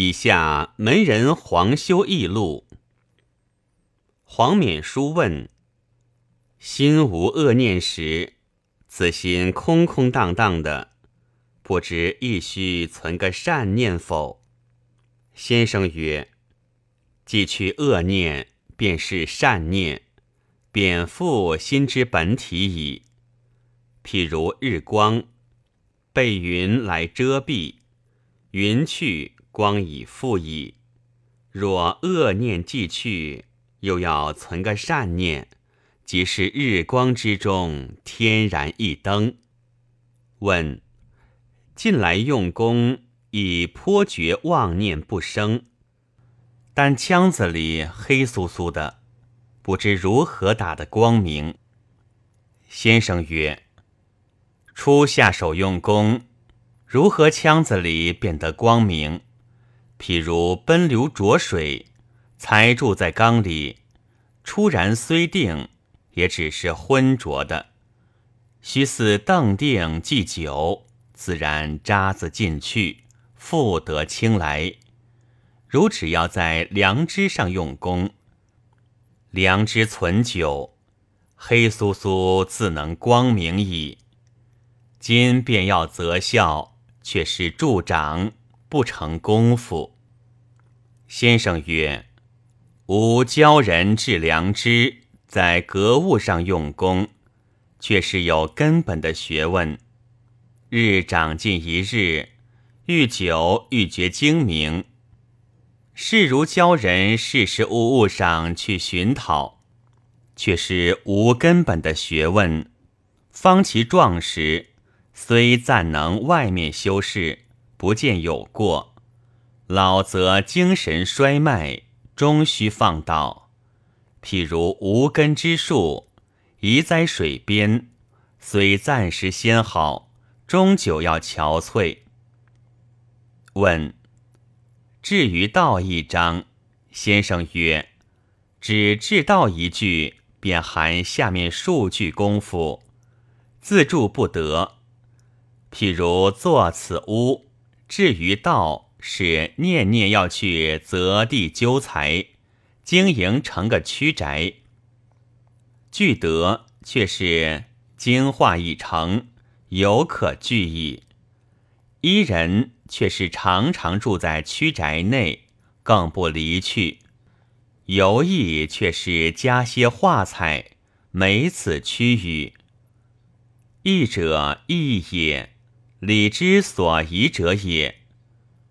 以下门人黄修义录。黄冕书问：心无恶念时，此心空空荡荡的，不知亦须存个善念否？先生曰：既去恶念，便是善念，便复心之本体矣。譬如日光，被云来遮蔽，云去。光已复矣。若恶念既去，又要存个善念，即是日光之中天然一灯。问：近来用功，已颇觉妄念不生，但腔子里黑酥酥的，不知如何打得光明。先生曰：初下手用功，如何腔子里变得光明？譬如奔流浊水，才住在缸里，初然虽定，也只是浑浊的。须似瞪定既久，自然渣子进去，复得清来。如只要在良知上用功，良知存久，黑酥酥自能光明矣。今便要择效，却是助长。不成功夫。先生曰：“吾教人治良知，在格物上用功，却是有根本的学问。日长进一日，愈久愈觉精明。是如教人事事物物上去寻讨，却是无根本的学问。方其壮时，虽暂能外面修饰。”不见有过，老则精神衰迈，终须放倒。譬如无根之树，移栽水边，虽暂时先好，终究要憔悴。问：至于道一章，先生曰：只至道一句，便含下面数句功夫，自助不得。譬如作此屋。至于道，是念念要去择地纠财，经营成个区宅；聚德却是精化已成，犹可聚矣。伊人却是常常住在区宅内，更不离去；游艺却是加些画彩，美此区域。义者义也。礼之所宜者也，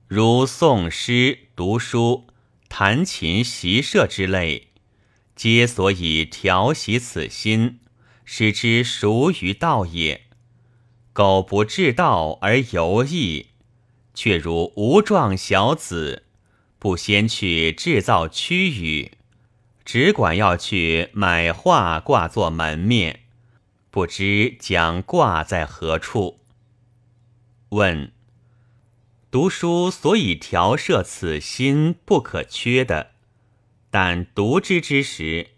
如诵诗、读书、弹琴、习射之类，皆所以调息此心，使之熟于道也。苟不至道而游逸，却如无状小子，不先去制造区域，只管要去买画挂作门面，不知将挂在何处。问：读书所以调摄此心不可缺的，但读之之时，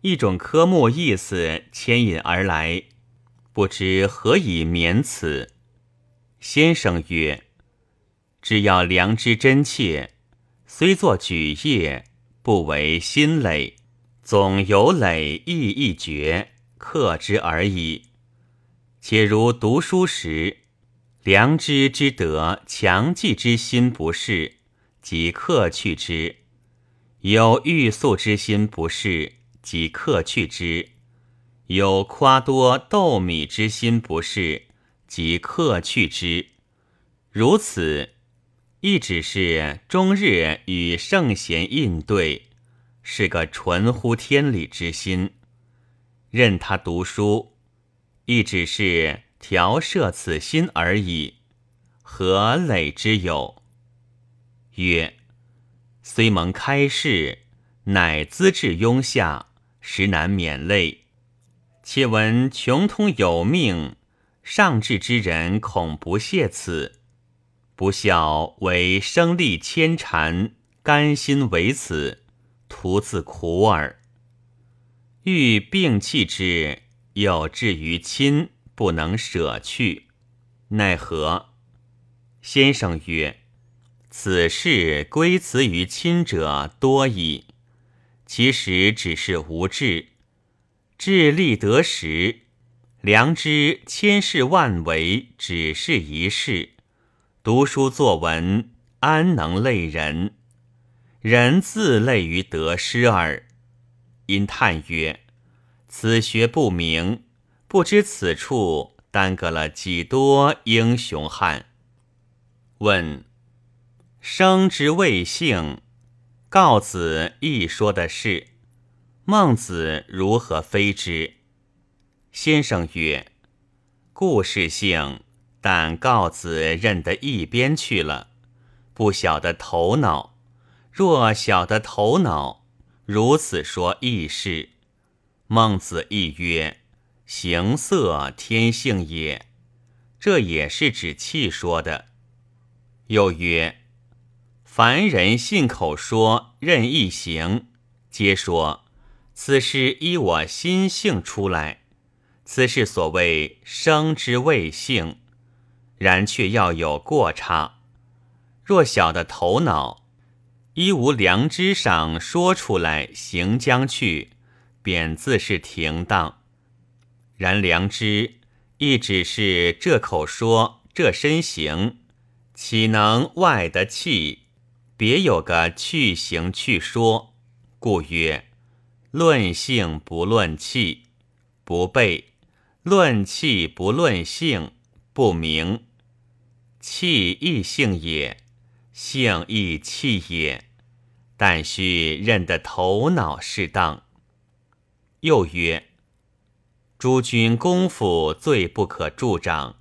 一种科目意思牵引而来，不知何以免此。先生曰：只要良知真切，虽作举业，不为心累，总有累意一绝，克之而已。且如读书时。良知之德，强记之心不是，即克去之；有欲速之心不是，即克去之；有夸多斗米之心不是，即克去之。如此，亦只是终日与圣贤应对，是个纯乎天理之心。任他读书，亦只是。调摄此心而已，何累之有？曰：虽蒙开示，乃资质庸下，实难免累。且闻穷通有命，上智之人恐不屑此，不孝为生力牵缠，甘心为此，徒自苦耳。欲摒弃之，又至于亲。不能舍去，奈何？先生曰：“此事归辞于亲者多矣。其实只是无志，智力得时，良知千事万为，只是一事。读书作文，安能累人？人自累于得失耳。因叹曰：“此学不明，不知此处耽搁了几多英雄汉。”问：“生之谓性。”告子亦说的是，孟子如何非之？先生曰：“故事性，但告子认得一边去了，不晓得头脑。若晓得头脑，如此说亦是。”孟子亦曰：“形色天性也。”这也是指气说的。又曰。凡人信口说任意行，皆说此事依我心性出来，此事所谓生之谓性，然却要有过差。若小的头脑依无良知上说出来行将去，便自是停当。然良知亦只是这口说，这身行，岂能外得气？别有个去行去说，故曰：论性不论气，不备；论气不论性，不明。气亦性也，性亦气也，但须认得头脑适当。又曰：诸君功夫最不可助长，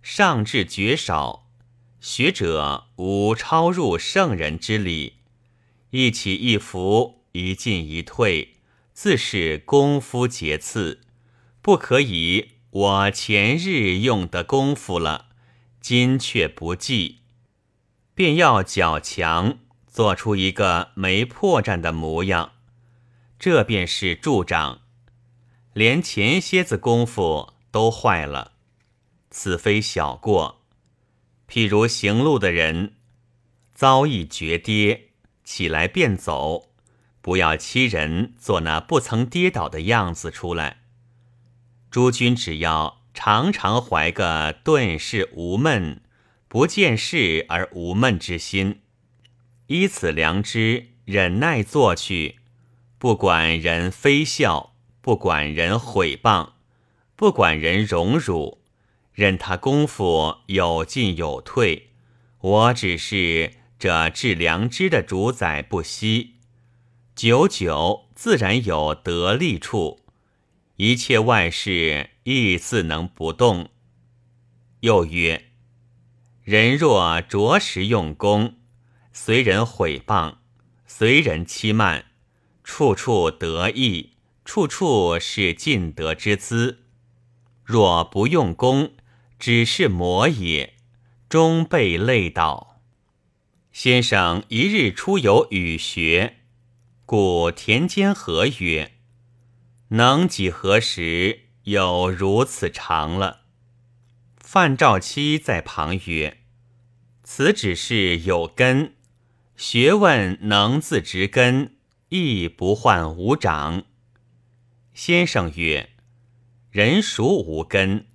上至绝少。学者无超入圣人之理，一起一伏，一进一退，自是功夫节次，不可以我前日用的功夫了，今却不记，便要较强，做出一个没破绽的模样，这便是助长，连前些子功夫都坏了，此非小过。譬如行路的人遭一绝跌，起来便走，不要欺人，做那不曾跌倒的样子出来。诸君只要常常怀个顿世无闷、不见事而无闷之心，依此良知忍耐做去，不管人非笑，不管人毁谤，不管人荣辱。任他功夫有进有退，我只是这治良知的主宰不息，久久自然有得力处，一切外事亦自能不动。又曰：人若着实用功，随人毁谤，随人欺慢，处处得意，处处是尽德之资；若不用功，只是魔也，终被累倒。先生一日出游语学，故田间何曰：“能几何时有如此长了？”范兆期在旁曰：“此只是有根，学问能自植根，亦不患无长。”先生曰：“人孰无根？”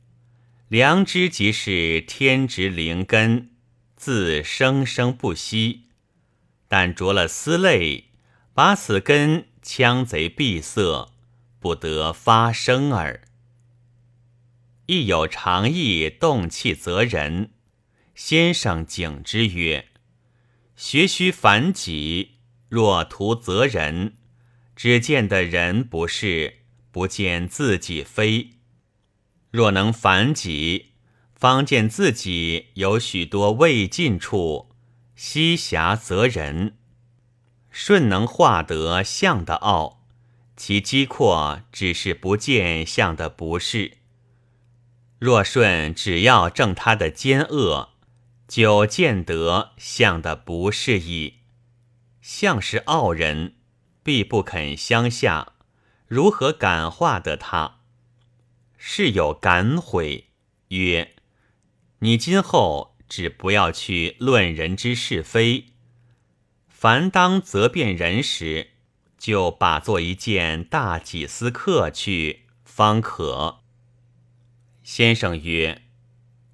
良知即是天职灵根，自生生不息。但着了丝类，把此根枪贼闭塞，不得发生耳。亦有常意动气则人。先生警之曰：学须反己，若图责人，只见得人不是，不见自己非。若能反己，方见自己有许多未尽处，西狭则人。顺能化得相的傲，其机阔只是不见相的不是。若顺只要正他的奸恶，就见得相的不是矣。相是傲人，必不肯相下，如何感化得他？是有感悔，曰：“你今后只不要去论人之是非。凡当责辩人时，就把做一件大己私客去，方可。先生曰：“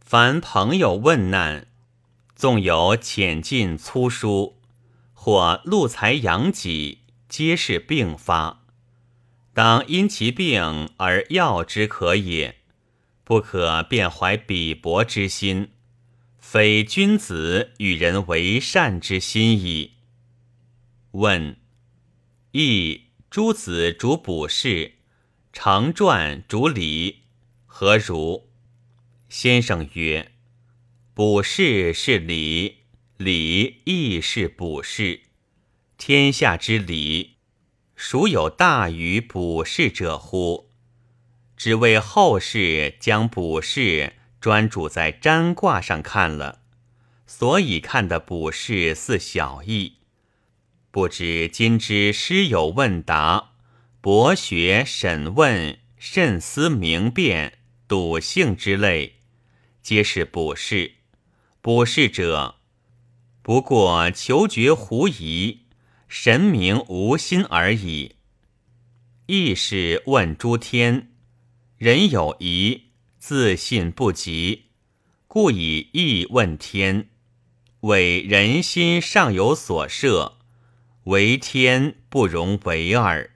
凡朋友问难，纵有浅近粗疏，或路财扬己，皆是病发。当因其病而药之可也，不可便怀鄙薄之心，非君子与人为善之心矣。”问。亦诸子主卜筮，常传主礼，何如？先生曰：卜筮是礼，礼亦是卜筮。天下之礼，孰有大于卜筮者乎？只为后世将卜筮专主在占卦上看了，所以看的卜筮似小异。不知今之师友问答、博学审问、慎思明辨、笃信之类，皆是卜筮。卜筮者，不过求觉狐疑、神明无心而已。亦是问诸天，人有疑，自信不及，故以意问天，为人心尚有所设。为天不容为耳。